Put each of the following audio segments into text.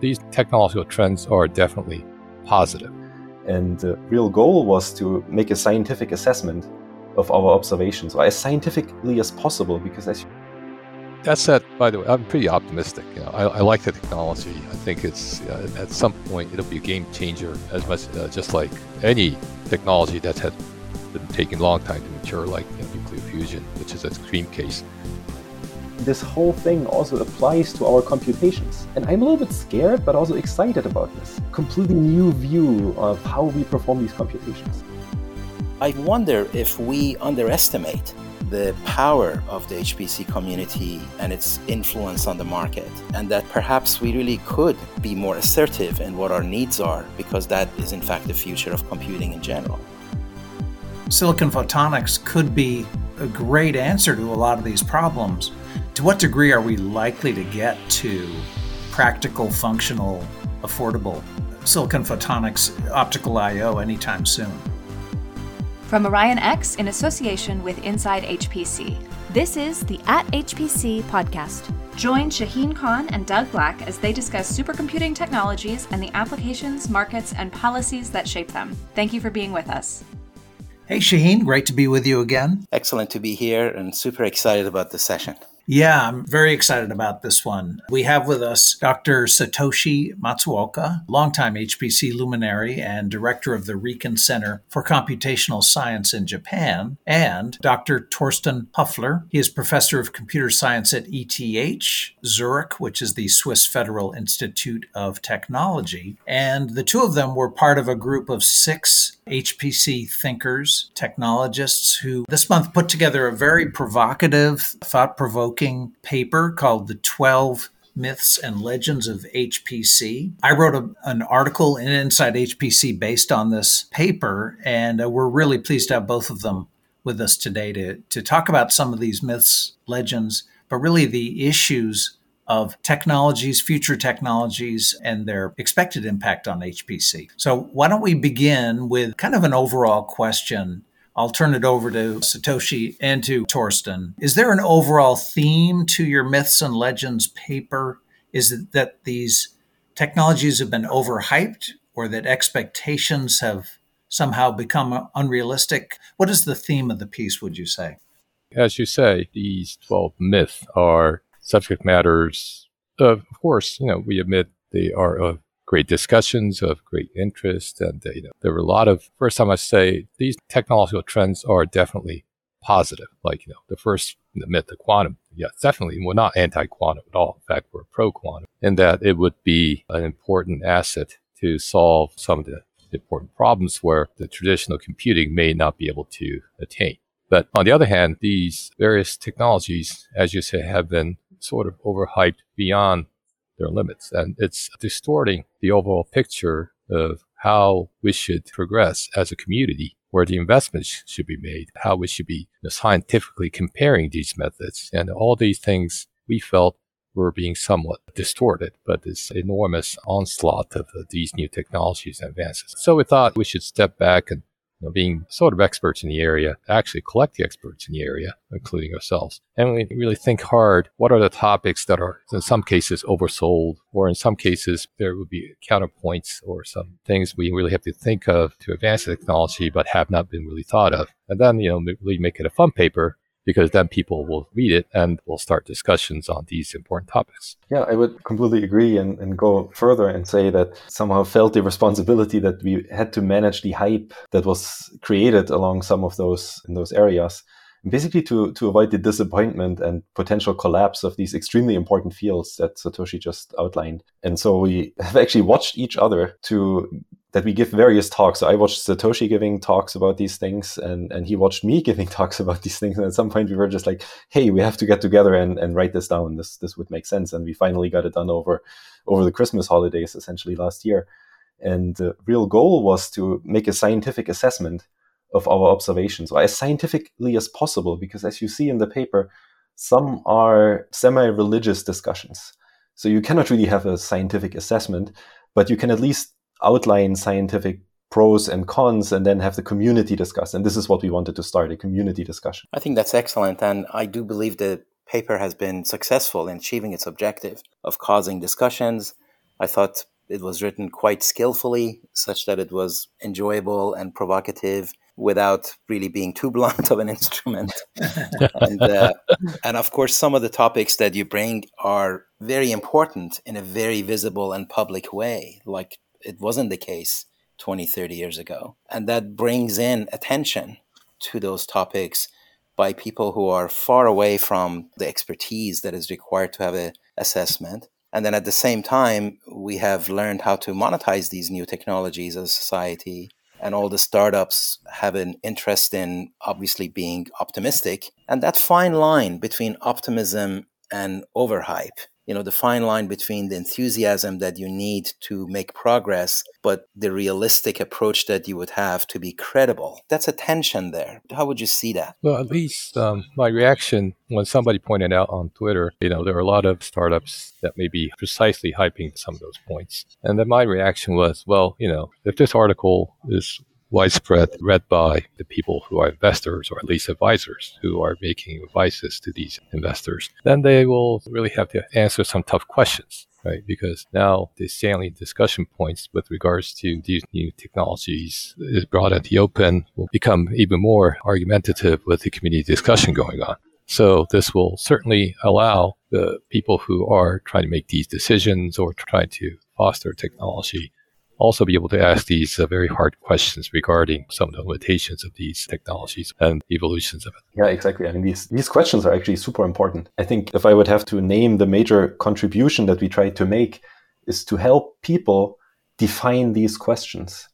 these technological trends are definitely positive. And the real goal was to make a scientific assessment of our observations, or as scientifically as possible, because as that said, by the way, I'm pretty optimistic. You know, I, I like the technology. I think it's uh, at some point it'll be a game changer, as much uh, just like any technology that had been taking a long time to mature, like you know, nuclear fusion, which is an extreme case. This whole thing also applies to our computations. And I'm a little bit scared, but also excited about this. Completely new view of how we perform these computations. I wonder if we underestimate the power of the HPC community and its influence on the market, and that perhaps we really could be more assertive in what our needs are, because that is, in fact, the future of computing in general. Silicon photonics could be a great answer to a lot of these problems. To what degree are we likely to get to practical, functional, affordable silicon photonics optical I/O anytime soon? From OrionX in association with InsideHPC, this is the At HPC podcast. Join Shaheen Khan and Doug Black as they discuss supercomputing technologies and the applications, markets, and policies that shape them. Thank you for being with us. Hey, Shaheen, great to be with you again. Excellent to be here and super excited about this session. Yeah, I'm very excited about this one. We have with us Dr. Satoshi Matsuoka, longtime HPC luminary and director of the Riken Center for Computational Science in Japan, and Dr. Torsten Hoefler. He is professor of computer science at ETH Zurich, which is the Swiss Federal Institute of Technology. And the two of them were part of a group of six HPC thinkers, technologists who this month put together a very provocative, thought provoking paper called The 12 Myths and Legends of HPC. I wrote a, an article in InsideHPC based on this paper, and uh, we're really pleased to have both of them with us today to, to talk about some of these myths, legends, but really the issues of technologies, future technologies, and their expected impact on HPC. So, why don't we begin with kind of an overall question? I'll turn it over to Satoshi and to Torsten. Is there an overall theme to your myths and legends paper? Is it that these technologies have been overhyped or that expectations have somehow become unrealistic? What is the theme of the piece, would you say? As you say, these 12 myths are subject matters. Of course, you know, we admit they are of great discussions, of great interest. And, uh, you know, there were a lot of, first time I say, these technological trends are definitely positive. Like, you know, the first the myth of quantum, yes, definitely. We're not anti quantum at all. In fact, we're pro quantum, in that it would be an important asset to solve some of the important problems where the traditional computing may not be able to attain. But on the other hand, these various technologies, as you say, have been sort of overhyped beyond their limits. And it's distorting the overall picture of how we should progress as a community, where the investments should be made, how we should be scientifically comparing these methods. And all these things we felt were being somewhat distorted, but this enormous onslaught of uh, these new technologies and advances. So we thought we should step back and know, being sort of experts in the area, actually collect the experts in the area, including ourselves. And we really think hard what are the topics that are, in some cases, oversold, or in some cases, there would be counterpoints or some things we really have to think of to advance the technology, but have not been really thought of. And then, you know, really make it a fun paper because then people will read it and we'll start discussions on these important topics. Yeah, I would completely agree and, and go further and say that somehow felt the responsibility that we had to manage the hype that was created along some of those in those areas. And basically to, to avoid the disappointment and potential collapse of these extremely important fields that Satoshi just outlined. And so we have actually watched each other to that we give various talks. So I watched Satoshi giving talks about these things and, and he watched me giving talks about these things. And at some point we were just like, hey, we have to get together and, and write this down. This this would make sense. And we finally got it done over over the Christmas holidays essentially last year. And the real goal was to make a scientific assessment of our observations, or as scientifically as possible, because as you see in the paper, some are semi-religious discussions. So you cannot really have a scientific assessment, but you can at least outline scientific pros and cons and then have the community discuss. And this is what we wanted to start a community discussion. I think that's excellent. And I do believe the paper has been successful in achieving its objective of causing discussions I thought it was written quite skillfully, such that it was enjoyable and provocative without really being too blunt of an instrument. and, uh, and of course, some of the topics that you bring are very important in a very visible and public way, like it wasn't the case 20, 30 years ago. And that brings in attention to those topics by people who are far away from the expertise that is required to have an assessment. And then at the same time, we have learned how to monetize these new technologies as a society. And all the startups have an interest in obviously being optimistic. And that fine line between optimism and overhype you know the fine line between the enthusiasm that you need to make progress but the realistic approach that you would have to be credible. That's a tension there. How would you see that? Well at least um, my reaction when somebody pointed out on twitter you know there are a lot of startups that may be precisely hyping some of those points. And then my reaction was well you know if this article is widespread read by the people who are investors or at least advisors who are making advices to these investors, then they will really have to answer some tough questions. Right, because now the salient discussion points with regards to these new technologies is brought at the open will become even more argumentative with the community discussion going on. So this will certainly allow the people who are trying to make these decisions or trying to foster technology also be able to ask these uh, very hard questions regarding some of the limitations of these technologies and evolutions of it. Yeah, exactly. I mean, these, these questions are actually super important. I think if I would have to name the major contribution that we try to make is to help people define these questions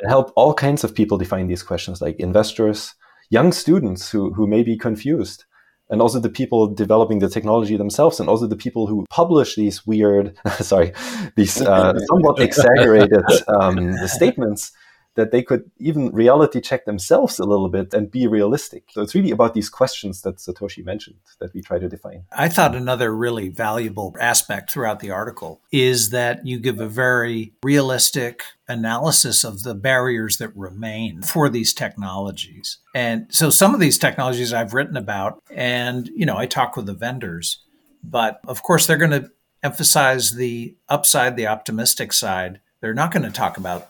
and help all kinds of people define these questions, like investors, young students who, who may be confused and also the people developing the technology themselves and also the people who publish these weird sorry these uh, somewhat exaggerated um, statements that they could even reality check themselves a little bit and be realistic. So it's really about these questions that Satoshi mentioned that we try to define. I thought another really valuable aspect throughout the article is that you give a very realistic analysis of the barriers that remain for these technologies. And so some of these technologies I've written about and you know I talk with the vendors, but of course they're going to emphasize the upside, the optimistic side. They're not going to talk about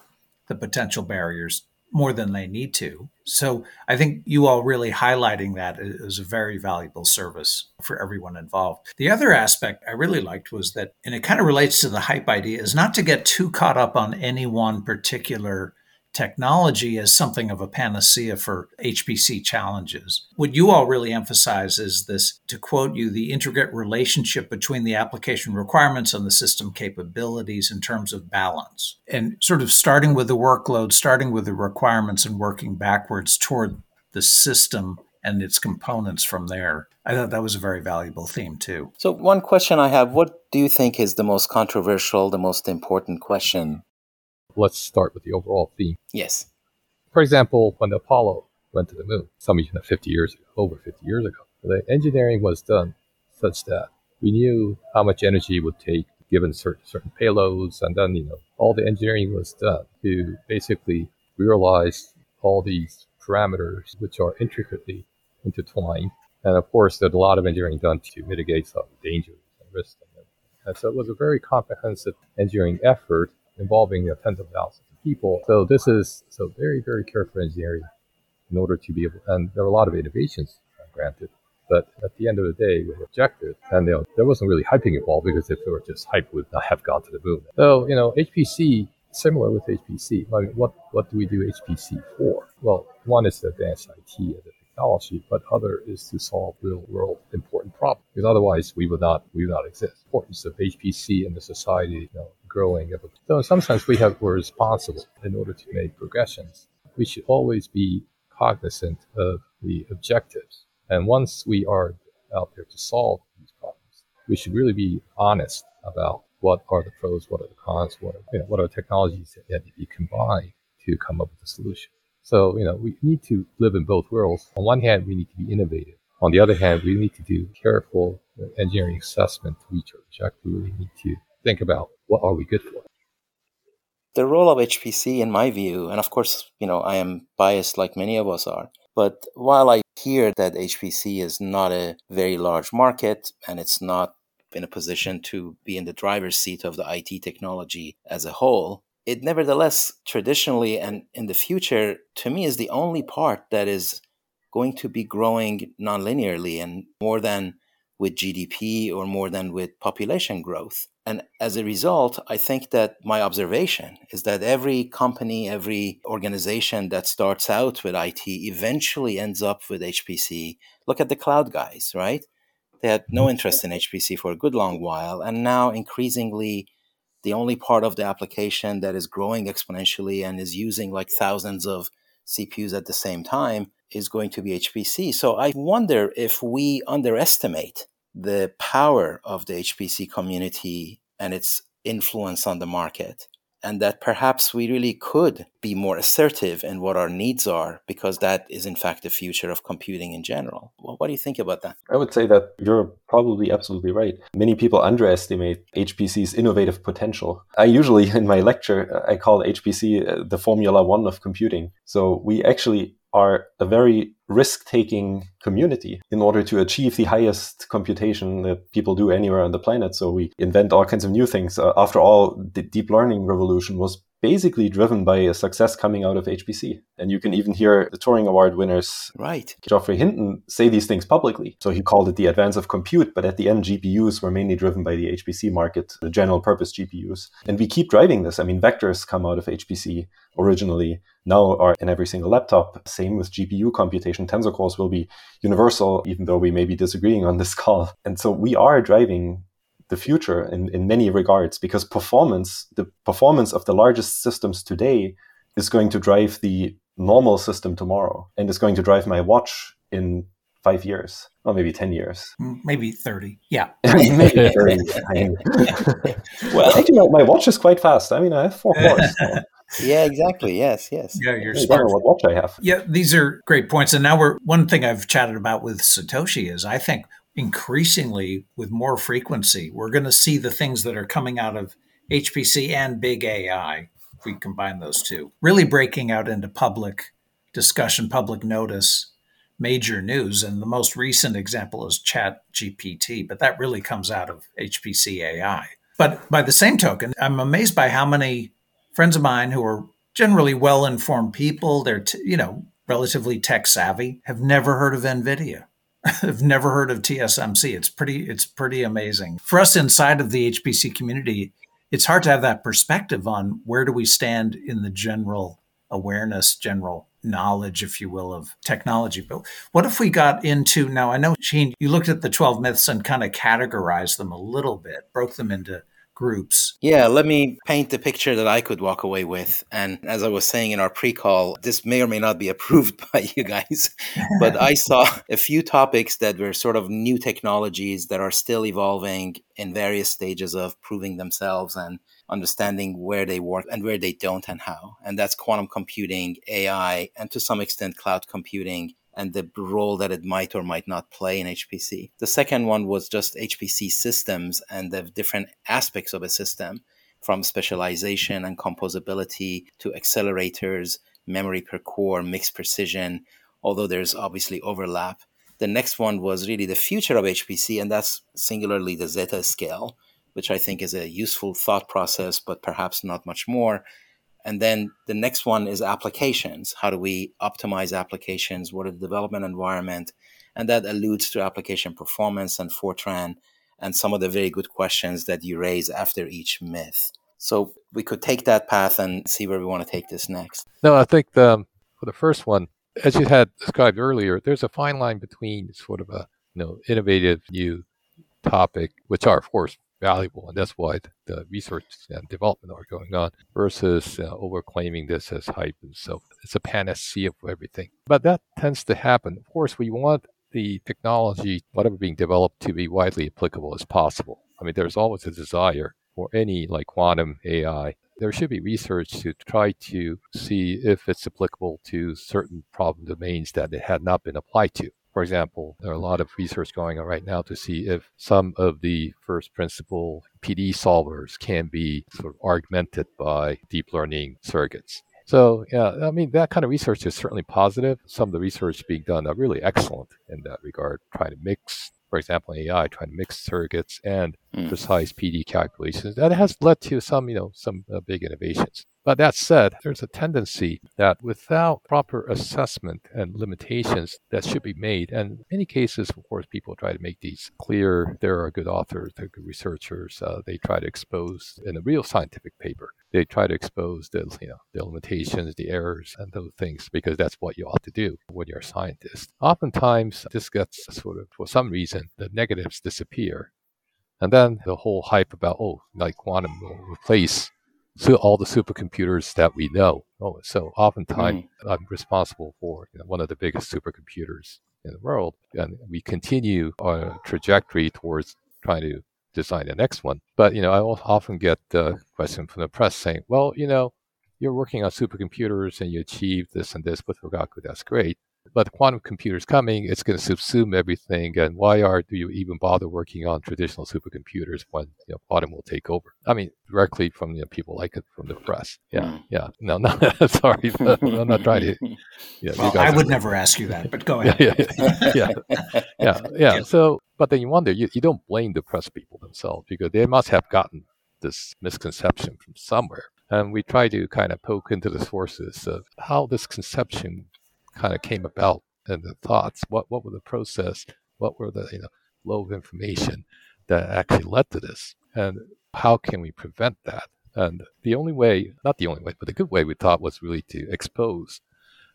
the potential barriers more than they need to. So I think you all really highlighting that is a very valuable service for everyone involved. The other aspect I really liked was that, and it kind of relates to the hype idea, is not to get too caught up on any one particular technology as something of a panacea for HPC challenges. What you all really emphasize is this, to quote you, the intricate relationship between the application requirements and the system capabilities in terms of balance. And sort of starting with the workload, starting with the requirements, and working backwards toward the system and its components from there. I thought that was a very valuable theme too. So, one question I have what do you think is the most controversial, the most important question let's start with the overall theme. Yes. For example, when the Apollo went to the moon, some even 50 years ago, over 50 years ago, the engineering was done such that we knew how much energy it would take given certain, certain payloads, and then you know all the engineering was done to basically realize all these parameters which are intricately intertwined. And of course, there's a lot of engineering done to mitigate some dangers and risks. And so it was a very comprehensive engineering effort involving tens of thousands of people. So this is so very, very careful engineering in order to be able, and there are a lot of innovations, uh, granted. But at the end of the day, we objective, and you know, there wasn't really hyping involved because if it were just hype, would not have gone to the moon. So you know, HPC similar with HPC. I mean, what what do we do HPC for? Well, one is to advance IT the technology, but other is to solve real world important problems. Because otherwise, we would not we would not exist. The importance of HPC in the society, you know, growing. So in some sense, we have we're responsible in order to make progressions. We should always be cognizant of the objectives. And once we are out there to solve these problems, we should really be honest about what are the pros, what are the cons, what are, you know, what are technologies that need to be combined to come up with a solution. So, you know, we need to live in both worlds. On one hand, we need to be innovative. On the other hand, we need to do careful engineering assessment to reach our objective. We need to think about what are we good for. The role of HPC, in my view, and of course, you know, I am biased like many of us are, but while I hear that HPC is not a very large market and it's not in a position to be in the driver's seat of the IT technology as a whole. It nevertheless, traditionally and in the future, to me, is the only part that is going to be growing nonlinearly and more than with GDP or more than with population growth. And as a result, I think that my observation is that every company, every organization that starts out with IT eventually ends up with HPC. Look at the cloud guys, right? They had no mm-hmm. interest in HPC for a good long while. And now, increasingly, the only part of the application that is growing exponentially and is using like thousands of CPUs at the same time is going to be HPC. So I wonder if we underestimate the power of the HPC community and its influence on the market. And that perhaps we really could be more assertive in what our needs are, because that is, in fact, the future of computing in general. Well, what do you think about that? I would say that you're probably absolutely right. Many people underestimate HPC's innovative potential. I usually, in my lecture, I call HPC uh, the Formula One of computing. So we actually are a very risk taking community in order to achieve the highest computation that people do anywhere on the planet. So we invent all kinds of new things. Uh, after all, the deep learning revolution was basically driven by a success coming out of HPC. And you can even hear the Turing Award winners, right. Geoffrey Hinton, say these things publicly. So he called it the advance of compute, but at the end, GPUs were mainly driven by the HPC market, the general purpose GPUs. And we keep driving this. I mean, vectors come out of HPC originally, now are in every single laptop. Same with GPU computation. Tensor cores will be universal, even though we may be disagreeing on this call. And so we are driving the future in, in many regards because performance, the performance of the largest systems today is going to drive the normal system tomorrow and is going to drive my watch in five years or maybe 10 years. Maybe 30 yeah. Maybe 30 well actually my, my, watch is quite fast. I mean i have four cores so. yeah exactly. Yes yes. Yeah you're smart what watch i have. Yeah these are great points. And now we're one thing i've chatted about with satoshi is i think increasingly with more frequency, we're going to see the things that are coming out of HPC and big AI, if we combine those two, really breaking out into public discussion, public notice, major news. And the most recent example is Chat GPT, but that really comes out of HPC AI. But by the same token, I'm amazed by how many friends of mine who are generally well informed people, they're, t- you know, relatively tech savvy, have never heard of NVIDIA I've never heard of TSMC. It's pretty it's pretty amazing. For us inside of the HPC community, it's hard to have that perspective on where do we stand in the general awareness, general knowledge, if you will, of technology. But what if we got into now? I know, Shaheen, you looked at the 12 myths and kind of categorized them a little bit, broke them into groups. Yeah, let me paint the picture that I could walk away with. And as I was saying in our pre call, this may or may not be approved by you guys, but I saw a few topics that were sort of new technologies that are still evolving in various stages of proving themselves and understanding where they work and where they don't and how. And that's quantum computing, AI, and to some extent cloud computing and the role that it might or might not play in HPC. The second one was just HPC systems and the different aspects of a system from specialization and composability to accelerators, memory per core, mixed precision, although there's obviously overlap. The next one was really the future of HPC, and that's singularly the zettascale, which I think is a useful thought process, but perhaps not much more. And then the next one is applications. How do we optimize applications? What is the development environment? And that alludes to application performance and Fortran and some of the very good questions that you raise after each myth. So we could take that path and see where we want to take this next. No, I think the, for the first one, as you had described earlier, there's a fine line between sort of a you know innovative new topic, which are of course valuable, and that's why the research and development are going on, versus uh, overclaiming this as hype and so it's a panacea for everything. But that tends to happen. Of course, we want the technology, whatever being developed, to be widely applicable as possible. I mean, there's always a desire for any like quantum AI. There should be research to try to see if it's applicable to certain problem domains that it had not been applied to. For example, there are a lot of research going on right now to see if some of the first principle PDE solvers can be sort of augmented by deep learning surrogates. So, yeah, I mean, that kind of research is certainly positive. Some of the research being done are really excellent in that regard, trying to mix for example, AI trying to mix surrogates and mm. precise PDE calculations. That has led to some, you know, some uh, big innovations. But that said, there's a tendency that without proper assessment and limitations that should be made, and in many cases, of course, people try to make these clear. There are good authors, there are good researchers. Uh, they try to expose in a real scientific paper. They try to expose the, you know, the limitations, the errors, and those things because that's what you ought to do when you're a scientist. Oftentimes, this gets sort of, for some reason, the negatives disappear. And then the whole hype about, oh, like quantum will replace so all the supercomputers that we know. Oh, so oftentimes mm. I'm responsible for you know, one of the biggest supercomputers in the world, and we continue our trajectory towards trying to design the next one. But you know, I often get the question from the press saying, "Well, you know, you're working on supercomputers and you achieved this and this with Fugaku. That's great but the quantum computer is coming. It's going to subsume everything. And why are do you even bother working on traditional supercomputers when you know, quantum will take over? I mean, directly from you know, people like it from the press. Yeah, hmm. yeah. No, no. sorry, I'm not trying to. Yeah, well, I would never ask you that, but go ahead. Yeah, yeah, yeah, yeah, yeah. So, but then you wonder, you, you don't blame the press people themselves because they must have gotten this misconception from somewhere. And we try to kind of poke into the sources of how this conception kind of came about and the thoughts. What what were the process? What were the you know flow of information that actually led to this? And how can we prevent that? And the only way, not the only way, but the good way we thought was really to expose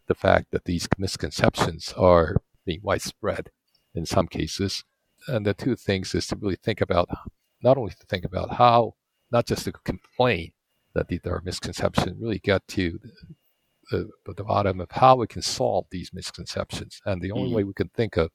the fact that these misconceptions are being widespread in some cases. And the two things is to really think about, not only to think about how, not just to complain that these are misconceptions, really get to the, the bottom of how we can solve these misconceptions. And the only mm-hmm. way we can think of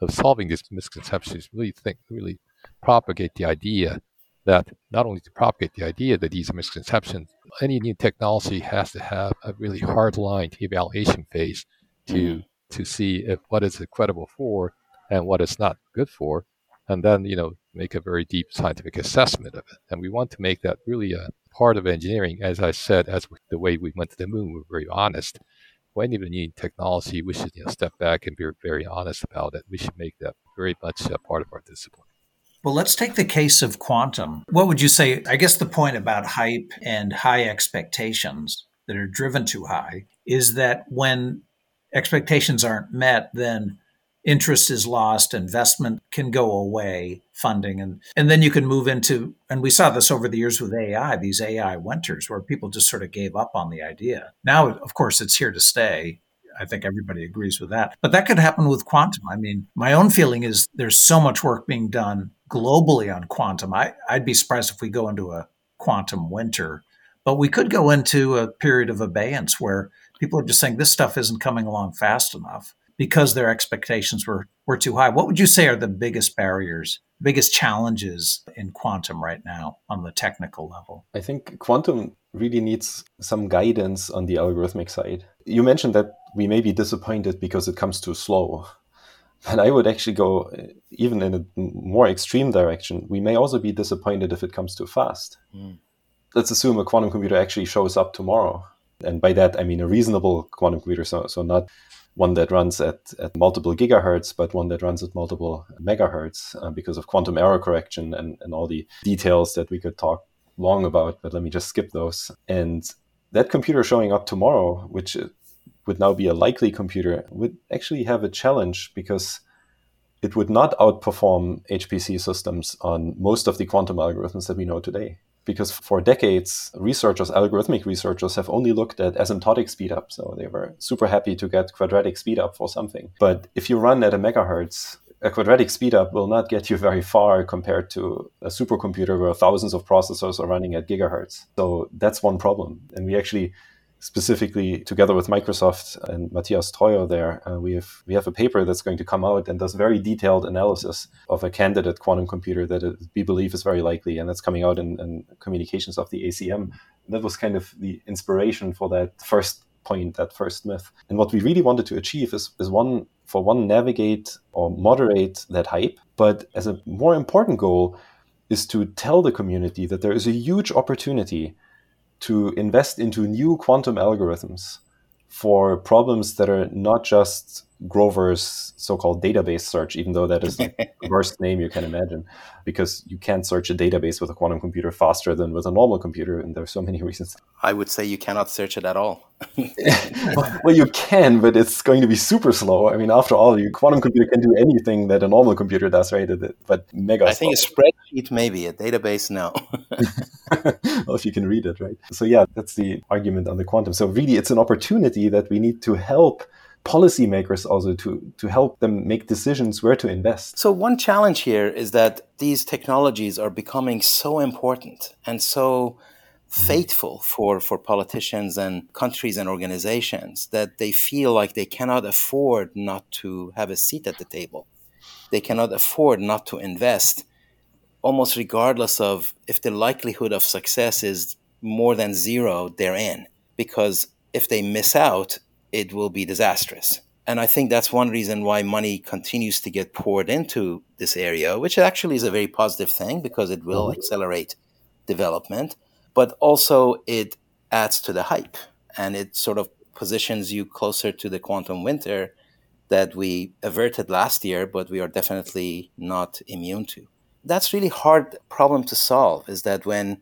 of solving these misconceptions is really think really propagate the idea that not only to propagate the idea that these are misconceptions, any new technology has to have a really hard line evaluation phase to mm-hmm. to see if what is it credible for and what it's not good for, and then you know make a very deep scientific assessment of it. And we want to make that really a part of engineering, as I said, as the way we went to the moon, we're very honest. When you need technology, we should you know, step back and be very honest about it. We should make that very much a part of our discipline. Well, let's take the case of quantum. What would you say? I guess the point about hype and high expectations that are driven too high is that when expectations aren't met, then interest is lost, investment can go away, funding, and and then you can move into and we saw this over the years with AI, these AI winters where people just sort of gave up on the idea. Now, of course, it's here to stay. I think everybody agrees with that. But that could happen with quantum. I mean, my own feeling is there's so much work being done globally on quantum. I, I'd be surprised if we go into a quantum winter, but we could go into a period of abeyance where people are just saying this stuff isn't coming along fast enough because their expectations were, were too high. What would you say are the biggest barriers, biggest challenges in quantum right now on the technical level? I think quantum really needs some guidance on the algorithmic side. You mentioned that we may be disappointed because it comes too slow. But I would actually go uh, even in a more extreme direction. We may also be disappointed if it comes too fast. Mm. Let's assume a quantum computer actually shows up tomorrow. And by that, I mean a reasonable quantum computer. So, so not one that runs at, at multiple gigahertz, but one that runs at multiple megahertz uh, because of quantum error correction and, and all the details that we could talk long about. But let me just skip those. And that computer showing up tomorrow, which would now be a likely computer, would actually have a challenge because it would not outperform HPC systems on most of the quantum algorithms that we know today because for decades, researchers, algorithmic researchers, have only looked at asymptotic speedup. So they were super happy to get quadratic speedup for something. But if you run at a megahertz, a quadratic speedup will not get you very far compared to a supercomputer where thousands of processors are running at gigahertz. So that's one problem. And we actually specifically together with Microsoft and Matthias Troyer there, uh, we have we have a paper that's going to come out and does very detailed analysis of a candidate quantum computer that it, we believe is very likely, and that's coming out in, in communications of the ACM. That was kind of the inspiration for that first point, that first myth. And what we really wanted to achieve is, is one for one navigate or moderate that hype, but as a more important goal is to tell the community that there is a huge opportunity to invest into new quantum algorithms for problems that are not just Grover's so-called database search, even though that is the worst name you can imagine, because you can't search a database with a quantum computer faster than with a normal computer, and there are so many reasons. I would say you cannot search it at all. well, you can, but it's going to be super slow. I mean, after all, your quantum computer can do anything that a normal computer does, right? But mega. I think slow. a spreadsheet, maybe a database, no. well, if you can read it, right? So yeah, that's the argument on the quantum. So really, it's an opportunity that we need to help policymakers also to, to help them make decisions where to invest. So, one challenge here is that these technologies are becoming so important and so faithful for, for politicians and countries and organizations that they feel like they cannot afford not to have a seat at the table. They cannot afford not to invest, almost regardless of if the likelihood of success is more than zero, they're in. Because if they miss out, it will be disastrous. And I think that's one reason why money continues to get poured into this area, which actually is a very positive thing because it will mm-hmm. accelerate development, but also it adds to the hype and it sort of positions you closer to the quantum winter that we averted last year, but we are definitely not immune to. That's really hard problem to solve is that when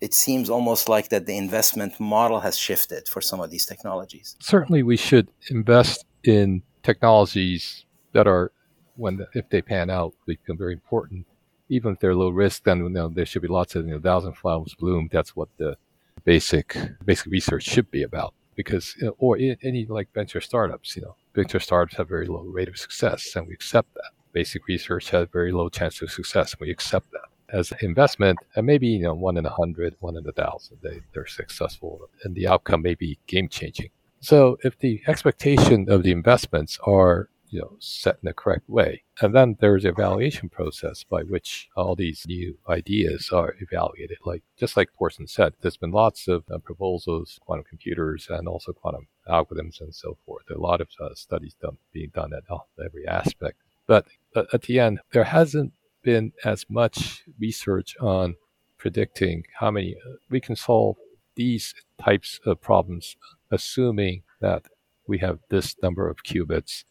it seems almost like that the investment model has shifted for some of these technologies. Certainly, we should invest in technologies that are, when if they pan out, become very important. Even if they're low risk, then you know, there should be lots of you know, thousand flowers bloom. That's what the basic basic research should be about. Because you know, or any like venture startups, you know, venture startups have very low rate of success, and we accept that. Basic research has very low chance of success, and we accept that as an investment, and maybe you know one in a hundred, one in a thousand, they they're successful, and the outcome may be game changing. So if the expectation of the investments are you know set in the correct way, and then there's a evaluation process by which all these new ideas are evaluated. Like just like Torsten said, there's been lots of uh, proposals, quantum computers, and also quantum algorithms, and so forth. A lot of uh, studies done, being done at every aspect. But uh, at the end, there hasn't been as much research on predicting how many uh, we can solve these types of problems, assuming that we have this number of qubits,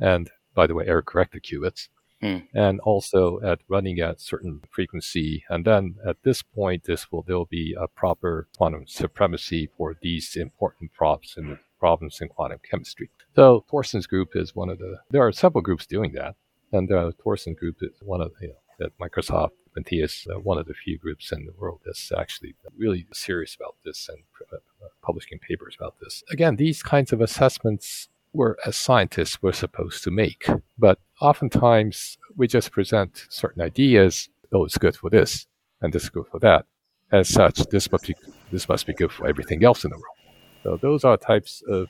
and by the way, error corrected qubits, mm. and also at running at certain frequency. And then at this point, this will there'll be a proper quantum supremacy for these important props and problems in quantum chemistry. So Torsten's group is one of the. There are several groups doing that. And uh, Torsten Group is one of you know, at Microsoft. Matthias, uh, one of the few groups in the world that's actually really serious about this and uh, publishing papers about this. Again, these kinds of assessments we're as scientists we're supposed to make, but oftentimes we just present certain ideas. Oh, it's good for this, and this is good for that. As such, this must be this must be good for everything else in the world. So those are types of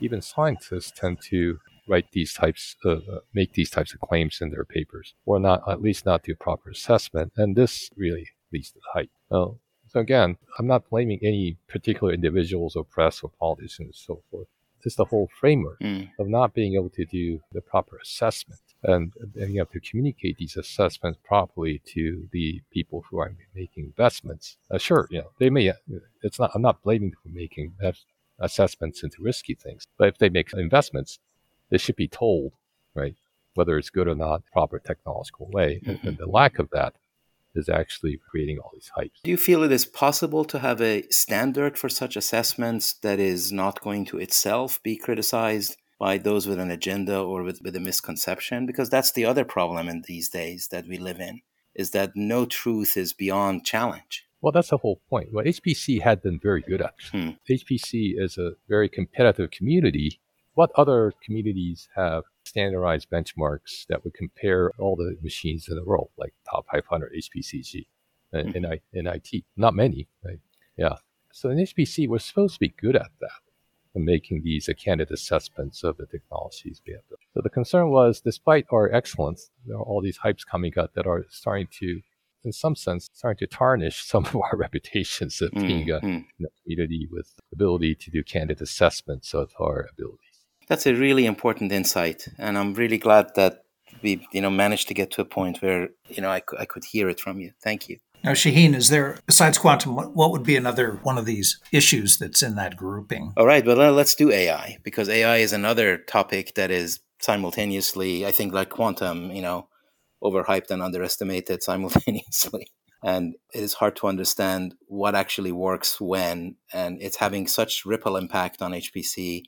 even scientists tend to write these types of, uh, make these types of claims in their papers, or not at least not do proper assessment. And this really leads to the hype. Uh, so again, I'm not blaming any particular individuals or press or politicians and so forth. Just the whole framework mm. of not being able to do the proper assessment and being able to communicate these assessments properly to the people who are making investments. Uh, sure, you know they may. It's not. I'm not blaming them for making assessments into risky things, but if they make investments, they should be told, right, whether it's good or not, proper technological way. Mm-hmm. And, and, the lack of that is actually creating all these hypes. Do you feel it is possible to have a standard for such assessments that is not going to itself be criticized by those with an agenda or with, with a misconception? Because that's the other problem in these days that we live in, is that no truth is beyond challenge. Well, that's the whole point. What HPC had been very good at. Hmm. HPC is a very competitive community what other communities have standardized benchmarks that would compare all the machines in the world, like top 500 HPCG in, in, in IT? Not many, right? Yeah. So in HPC, we're supposed to be good at that and making these uh, candidate assessments of the technologies we have. So the concern was, despite our excellence, there are all these hypes coming up that are starting to, in some sense, starting to tarnish some of our reputations of being mm, a mm. community with ability to do candidate assessments of our ability that's a really important insight, and I'm really glad that we you know managed to get to a point where you know I, I could hear it from you. Thank you. Now, Shaheen, is there, besides quantum, what, what would be another one of these issues that's in that grouping? All right, well, uh, let's do AI because AI is another topic that is simultaneously, I think, like quantum, you know, overhyped and underestimated simultaneously. And it is hard to understand what actually works when. And it's having such ripple impact on HPC,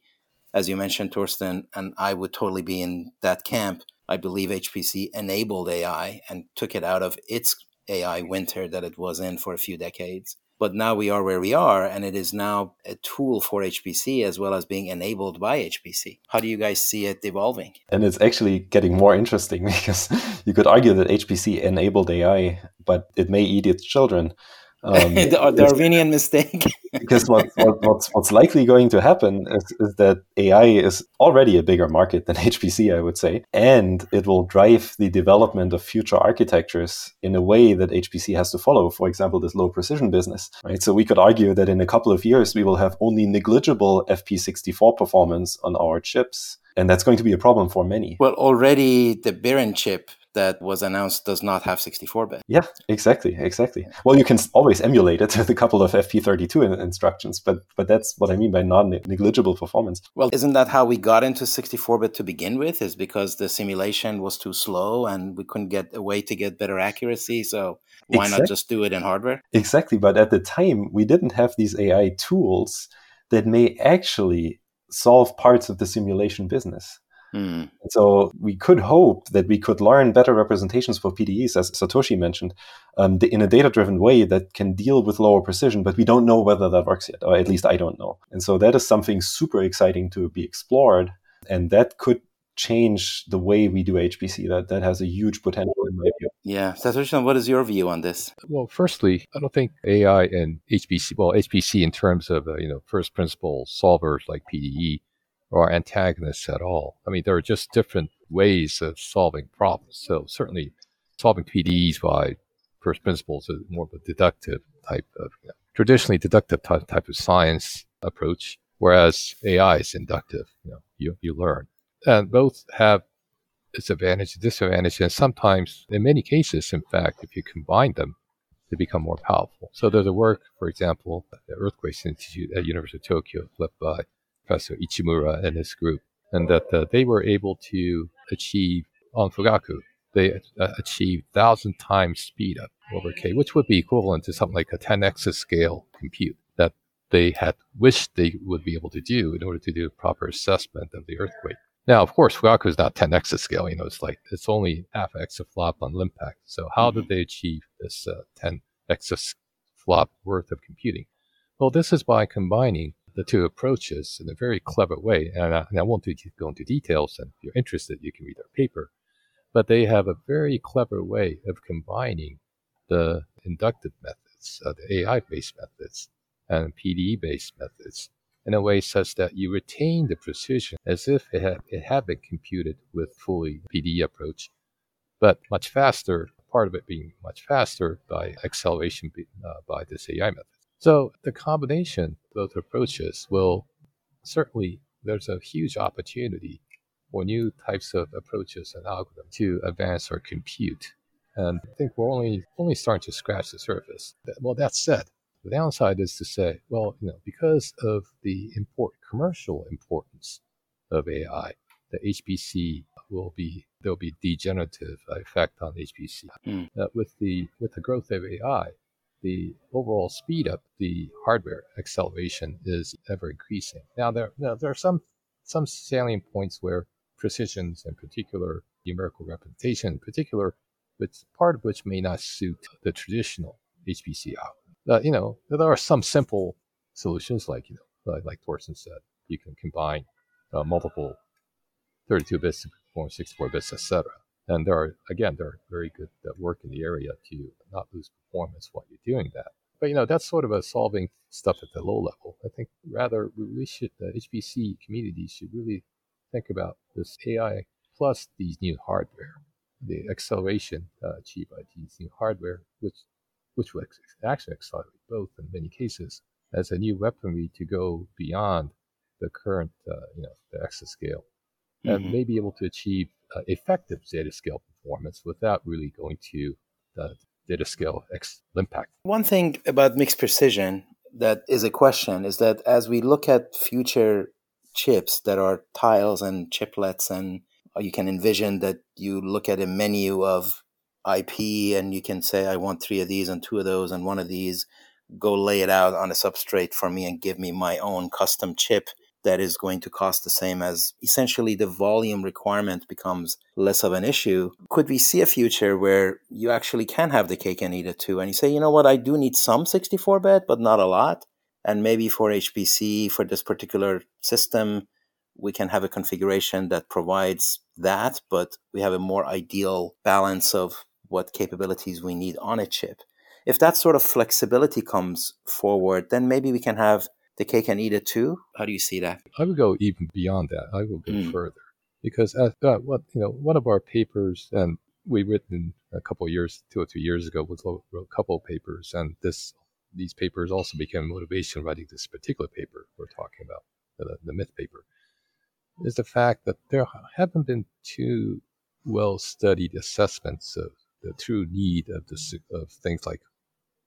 as you mentioned, Torsten. And I would totally be in that camp. I believe HPC enabled AI and took it out of its AI winter that it was in for a few decades. But now we are where we are, and it is now a tool for HPC as well as being enabled by HPC. How do you guys see it evolving? And it's actually getting more interesting because you could argue that HPC enabled AI, but it may eat its children. Um, the Darwinian mistake. because what, what, what's, what's likely going to happen is, is, that AI is already a bigger market than HPC, I would say, and it will drive the development of future architectures in a way that HPC has to follow. For example, this low precision business, right? So we could argue that in a couple of years we will have only negligible FP64 performance on our chips. And that's going to be a problem for many. Well, already the Biren chip that was announced does not have 64 bit. Yeah, exactly, exactly. Well, you can always emulate it with a couple of FP32 instructions, but but that's what I mean by non-negligible performance. Well, isn't that how we got into 64 bit to begin with? Is because the simulation was too slow and we couldn't get a way to get better accuracy. So why exactly. not just do it in hardware? Exactly. But at the time, we didn't have these AI tools that may actually solve parts of the simulation business. Mm. So we could hope that we could learn better representations for PDEs, as Satoshi mentioned, um, in a data-driven way that can deal with lower precision. But we don't know whether that works yet, or at least I don't know. And so that is something super exciting to be explored, and that could change the way we do HPC. That that has a huge potential in my view. Yeah, Satoshi, what is your view on this? Well, firstly, I don't think AI and HPC, well, HPC in terms of uh, you know first principle solvers like PDE or antagonists at all. I mean, there are just different ways of solving problems. So certainly solving PDEs by first principles is more of a deductive type of, you know, traditionally deductive type, type of science approach, whereas AI is inductive. You know, you, you learn. And both have its advantage and disadvantage. And sometimes, in many cases, in fact, if you combine them, they become more powerful. So there's a work, for example, the Earthquakes Institute at University of Tokyo, led by Professor Ichimura and his group, and that uh, they were able to achieve on Fugaku, they uh, achieved thousand times speed up over K, which would be equivalent to something like a 10 exascale compute that they had wished they would be able to do in order to do a proper assessment of the earthquake. Now, of course, Fugaku is not 10 exascale. You know, it's like it's only half exaflop on Linpack. So how mm-hmm. did they achieve this uh, 10 exaflop worth of computing? Well, this is by combining the two approaches in a very clever way. And I, and I won't go into details, and if you're interested, you can read our paper. But they have a very clever way of combining the inductive methods, uh, the AI based methods, and PDE based methods in a way such that you retain the precision as if it had, it had been computed with fully PDE approach, but much faster, part of it being much faster by acceleration uh, by this AI method. So the combination of both approaches will certainly, there's a huge opportunity for new types of approaches and algorithms to advance or compute. And I think we're only only starting to scratch the surface. Well, that said, the downside is to say, well, you know, because of the import, commercial importance of AI, the HPC will be there'll be degenerative effect on HPC. Mm. Uh, with the with the growth of AI, the overall speed up the hardware acceleration is ever increasing. Now there, there are some some salient points where precisions, in particular numerical representation, in particular, which part of which may not suit the traditional HPC algorithm. Uh, you know, there are some simple solutions, like you know, like, like said, you can combine uh, multiple 32 bits to perform 64 bits, etc. And there are, again, there are very good work in the area to not lose performance while you're doing that. But, you know, that's sort of a solving stuff at the low level. I think rather we should, the HPC community should really think about this AI plus these new hardware, the acceleration uh, achieved by these new hardware, which, which will actually accelerate both in many cases as a new weaponry to go beyond the current, uh, you know, the exascale mm-hmm. and may be able to achieve uh, effective Zettascale performance without really going to the data scale X impact. One thing about mixed precision that is a question is that as we look at future chips that are tiles and chiplets, and you can envision that you look at a menu of IP and you can say, I want three of these and two of those and one of these, go lay it out on a substrate for me and give me my own custom chip that is going to cost the same as essentially the volume requirement becomes less of an issue. Could we see a future where you actually can have the cake and eat it too? And you say, you know what, I do need some 64 bit, but not a lot. And maybe for HPC, for this particular system, we can have a configuration that provides that, but we have a more ideal balance of what capabilities we need on a chip. If that sort of flexibility comes forward, then maybe we can have the cake and eat it too? How do you see that? I would go even beyond that. I will go mm. further because uh, uh, what you know, one of our papers, and we written a couple years, two or three years ago, was wrote a couple of papers, and this these papers also became motivation writing this particular paper we're talking about, the, the myth paper, is the fact that there haven't been two well studied assessments of the true need of the of things like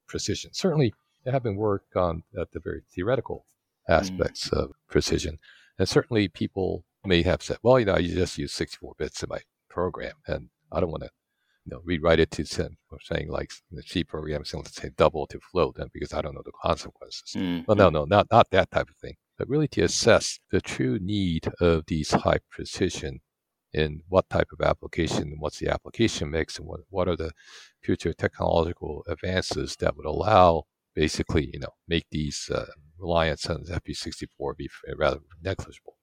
precision. Certainly, there have been work on at the very theoretical aspects mm. of precision. And certainly people may have said, well, you know, you just use 64 bits in my program, and I don't want to you know, rewrite it to send, or saying like the C program, saying let's say double to float, and because I don't know the consequences. Mm. Well, no, no, not not that type of thing, but really to assess the true need of these high precision in what type of application, and what's the application mix, and what what are the future technological advances that would allow basically, you know, make these uh, reliance on FP64 be rather negligible.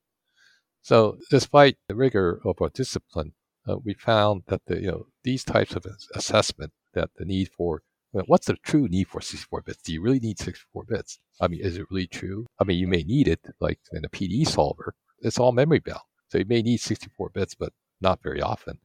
So, despite the rigor of our discipline, uh, we found that the you know these types of assessment that the need for what's the true need for 64 bits? Do you really need 64 bits? I mean, is it really true? I mean, you may need it like in a PDE solver. It's all memory bound, so you may need 64 bits, but not very often.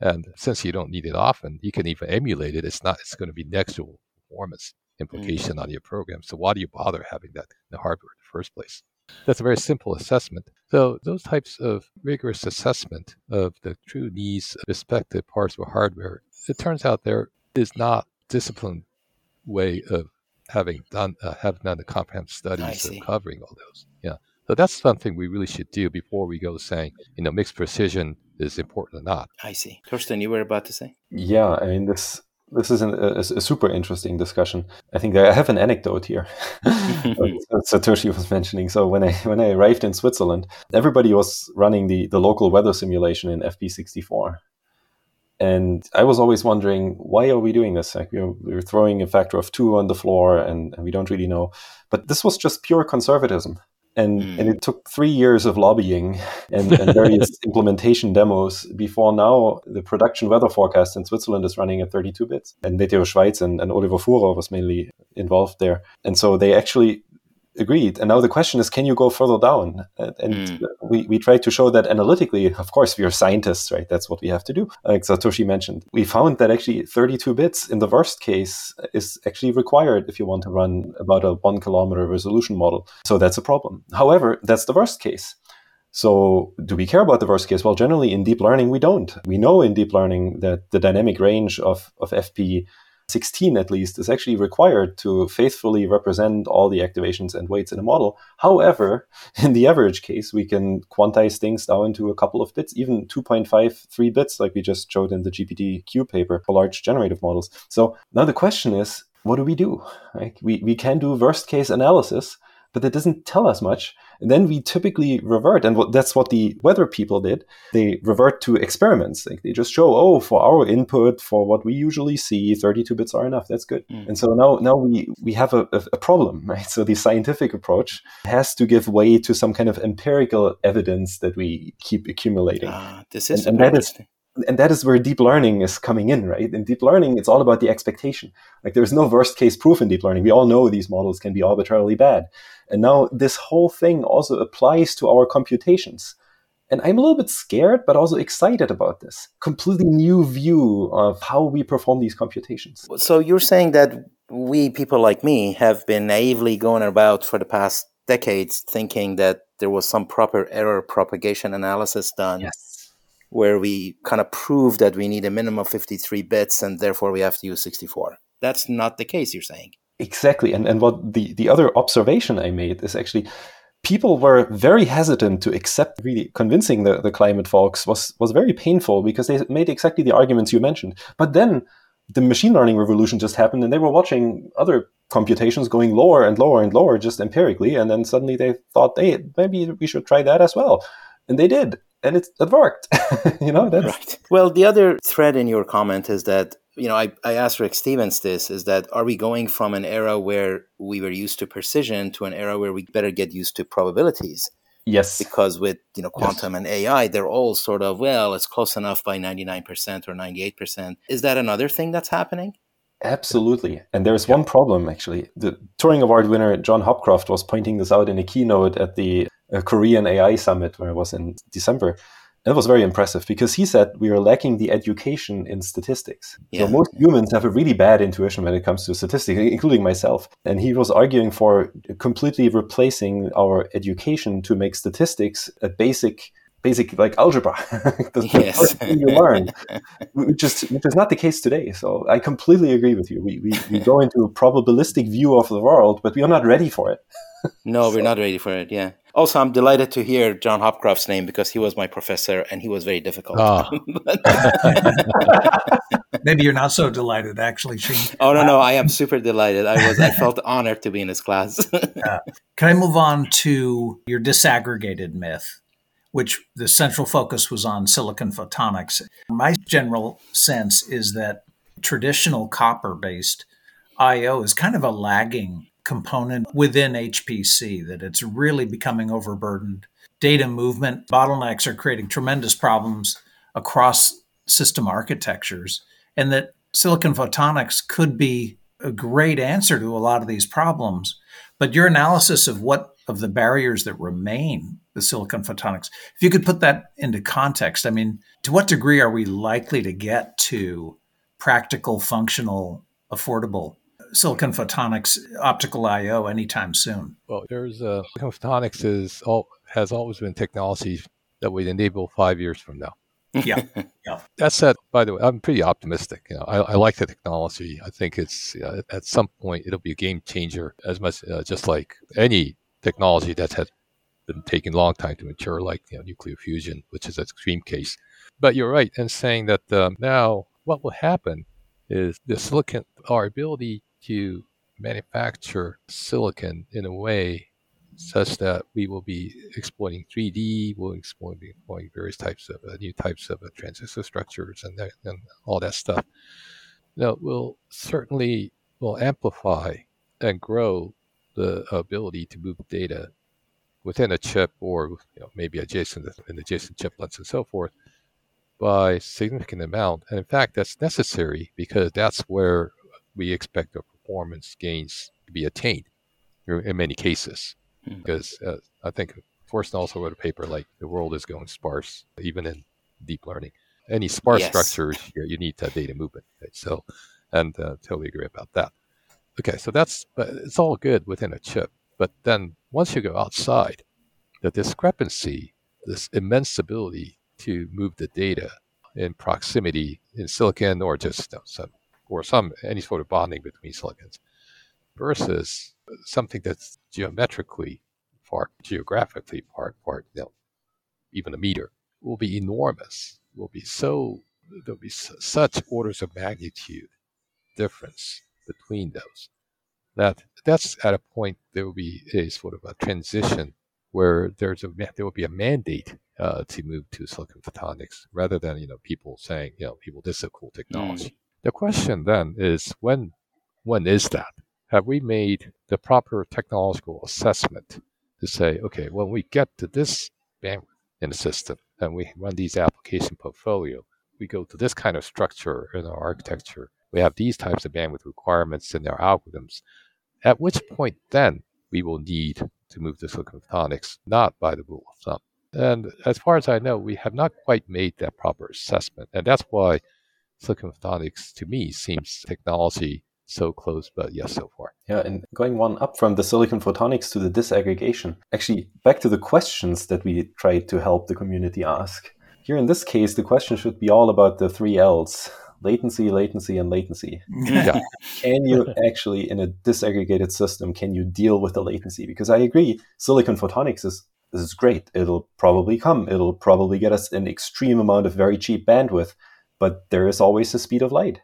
And since you don't need it often, you can even emulate it. It's not. It's going to be negligible performance implication mm-hmm. on your program. So why do you bother having that in the hardware in the first place? That's a very simple assessment. So those types of rigorous assessment of the true needs of respective parts of hardware, it turns out there is not disciplined way of having done uh, have done the comprehensive studies of covering all those. Yeah. So that's something we really should do before we go saying, you know, mixed precision is important or not. I see. Torsten, you were about to say? Yeah, I mean, this this is an, a, a, super interesting discussion. I think I have an anecdote here. Satoshi was mentioning. So when I when I arrived in Switzerland, everybody was running the the local weather simulation in FP64, and I was always wondering why are we doing this? Like we are, we are throwing a factor of two on the floor, and, and we don't really know. But this was just pure conservatism and mm. and it took three years of lobbying and, and various implementation demos before now the production weather forecast in Switzerland is running at 32 bits. And MeteoSchweiz and, and Oliver Fuhrer was mainly involved there. And so they actually agreed. And now the question is, can you go further down? And mm. we, we tried to show that analytically, of course, we are scientists, right? That's what we have to do. Like Satoshi mentioned, we found that actually 32 bits in the worst case is actually required if you want to run about a one kilometer resolution model. So that's a problem. However, that's the worst case. So, do we care about the worst case? Well, generally in deep learning, we don't. We know in deep learning that the dynamic range of, of FP 16 at least is actually required to faithfully represent all the activations and weights in a model. However, in the average case, we can quantize things down to a couple of bits, even 2.53 bits, like we just showed in the GPT-Q paper for large generative models. So now the question is, what do we do? Right? We, we can do worst case analysis, but that doesn't tell us much. And then we typically revert, and that's what the weather people did. They revert to experiments. Like they just show, oh, for our input, for what we usually see, 32 bits are enough. That's good. Mm. And so now, now we we have a, a, a, problem, right? So the scientific approach has to give way to some kind of empirical evidence that we keep accumulating. Ah, this is and, and that is and that is where deep learning is coming in, right? In deep learning, it's all about the expectation. Like there's no worst case proof in deep learning. We all know these models can be arbitrarily bad. And now this whole thing also applies to our computations. And I'm a little bit scared, but also excited about this completely new view of how we perform these computations. So you're saying that we, people like me, have been naively going about for the past decades thinking that there was some proper error propagation analysis done. Yes where we kind of prove that we need a minimum of 53 bits and therefore we have to use 64. That's not the case, you're saying. Exactly. And, and what the, the other observation I made is actually people were very hesitant to accept really convincing the, the climate folks was, was very painful because they made exactly the arguments you mentioned. But then the machine learning revolution just happened and they were watching other computations going lower and lower and lower just empirically. And then suddenly they thought, hey, maybe we should try that as well. And they did. And it, it worked. you know, that's right. Well, the other thread in your comment is that you know, I, I asked Rick Stevens this is that are we going from an era where we were used to precision to an era where we better get used to probabilities? Yes. Because with, you know, quantum yes. and AI, they're all sort of, well, it's close enough by 99% or 98%. Is that another thing that's happening? Absolutely. And there's one problem, actually. The Turing Award winner, John Hopcroft, was pointing this out in a keynote at the uh, Korean AI Summit, where it was in December. That was very impressive because he said we are lacking the education in statistics. Yeah. So most humans have a really bad intuition when it comes to statistics, including myself. And he was arguing for completely replacing our education to make statistics a basic basic like algebra the, yes. you learn which is which is not the case today so i completely agree with you we, we, we go into a probabilistic view of the world but we are not ready for it no so. we're not ready for it yeah also, I'm delighted to hear John Hopcroft's name because he was my professor and he was very difficult. Oh. Maybe you're not so delighted, actually, Shahin. Oh no, no, I am super delighted. I was, I felt honored to be in his class. yeah. Can I move on to your disaggregated myth, which the central focus was on silicon photonics? My general sense is that traditional copper-based I/O is kind of a lagging component within HPC, that it's really becoming overburdened. Data movement bottlenecks are creating tremendous problems across system architectures, and that silicon photonics could be a great answer to a lot of these problems. But your analysis of what of the barriers that remain with silicon photonics, if you could put that into context, I mean, to what degree are we likely to get to practical, functional, affordable silicon photonics optical I/O anytime soon. Well, there's uh, silicon photonics is all has always been technology that would enable five years from now. Yeah, yeah. That said, by the way, I'm pretty optimistic. You know, I, I like the technology. I think it's uh, at some point it'll be a game changer, as much uh, just like any technology that has been taking a long time to mature, like you know, nuclear fusion, which is an extreme case. But you're right in saying that um, now what will happen is the silicon, our ability to manufacture silicon in a way such that we will be exploiting 3D, we'll exploit exploiting various types of uh, new types of uh, transistor structures and, that, and all that stuff. Now, will certainly will amplify and grow the ability to move data within a chip or you know, maybe adjacent and adjacent chiplets and so forth by significant amount. And in fact, that's necessary because that's where we expect the performance gains to be attained in many cases. Mm-hmm. Because uh, I think Forrest also wrote a paper like the world is going sparse, even in deep learning. Any sparse yes. structures, you need that data movement. Right? So, and uh, totally agree about that. Okay, so that's it's all good within a chip, but then once you go outside, the discrepancy, this immense ability to move the data in proximity in silicon or just you know, some or some any sort of bonding between silicons versus something that's geometrically far, geographically far apart, you know, even a meter, will be enormous. Will be so there'll be such orders of magnitude difference between those that that's at a point there will be a sort of a transition where there's a there will be a mandate uh, to move to silicon photonics rather than you know people saying you know people this is a cool technology. Mm. The question then is when when is that? Have we made the proper technological assessment to say, okay, when we get to this bandwidth in the system and we run these application portfolio, we go to this kind of structure in our architecture. We have these types of bandwidth requirements in our algorithms. At which point then we will need to move to silicon photonics, not by the rule of thumb. And as far as I know, we have not quite made that proper assessment. And that's why silicon photonics to me seems technology so close, but yes, so far. Yeah, and going one up from the silicon photonics to the disaggregation, actually back to the questions that we tried to help the community ask. here in this case, the question should be all about the three L's latency, latency, and latency. Yeah. can you actually, in a disaggregated system, can you deal with the latency? Because I agree, silicon photonics is this is great. It'll probably come. It'll probably get us an extreme amount of very cheap bandwidth, but there is always the speed of light.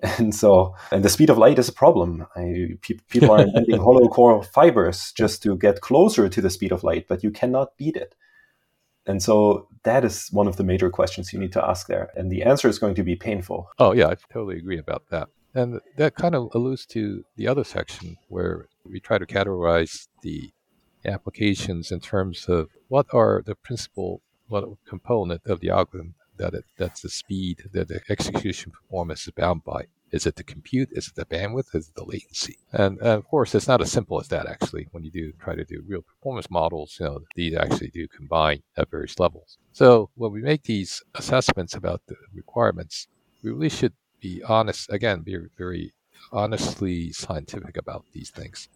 And so, and the speed of light is a problem. I, pe- people are inventing hollow core fibers just to get closer to the speed of light, but you cannot beat it. And so that is one of the major questions you need to ask there. And the answer is going to be painful. Oh, yeah, I totally agree about that. And that kind of alludes to the other section where we try to categorize the applications in terms of what are the principal what component of the algorithm that it, that's the speed that the execution performance is bound by. Is it the compute? Is it the bandwidth? Is it the latency? And, and, of course, it's not as simple as that actually. When you do try to do real performance models, you know, these actually do combine at various levels. So when we make these assessments about the requirements, we really should be honest, again, be very honestly scientific about these things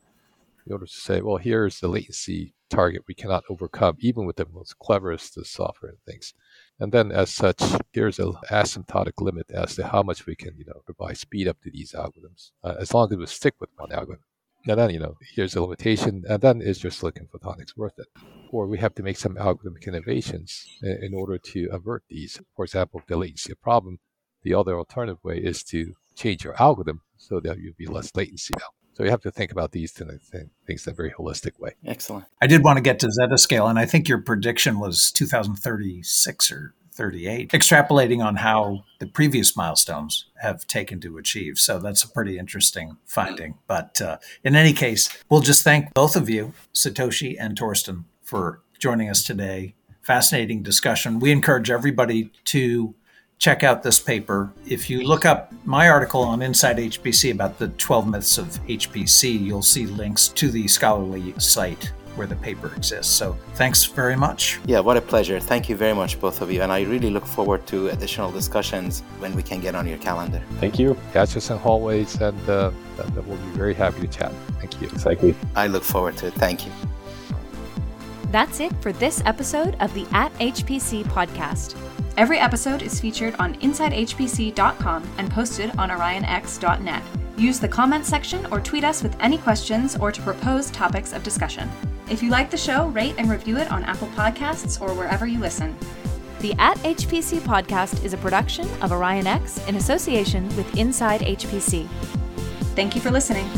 in order to say, well, here's the latency target we cannot overcome, even with the most cleverest of software and things. And then, as such, here's an asymptotic limit as to how much we can, you know, provide speed up to these algorithms, uh, as long as we stick with one algorithm. And then, you know, here's a limitation, and then is your silicon photonics worth it? Or we have to make some algorithmic innovations in, order to avert these. For example, if the latency a problem, the other alternative way is to change your algorithm so that you'll be less latency now. So you have to think about these things in a very holistic way. Excellent. I did want to get to zettascale, and I think your prediction was 2036 or 38, extrapolating on how the previous milestones have taken to achieve. So that's a pretty interesting finding. But uh, in any case, we'll just thank both of you, Satoshi and Torsten, for joining us today. Fascinating discussion. We encourage everybody to check out this paper. If you look up my article on InsideHPC about the 12 myths of HPC, you'll see links to the scholarly site where the paper exists. So thanks very much. Yeah, what a pleasure. Thank you very much, both of you. And I really look forward to additional discussions when we can get on your calendar. Thank you. Catch us in hallways, and uh, we'll be very happy to chat. Thank you. Exactly. I look forward to it. Thank you. That's it for this episode of the At HPC podcast. Every episode is featured on InsideHPC.com and posted on OrionX.net. Use the comment section or tweet us with any questions or to propose topics of discussion. If you like the show, rate and review it on Apple Podcasts or wherever you listen. The At HPC podcast is a production of OrionX in association with InsideHPC. Thank you for listening.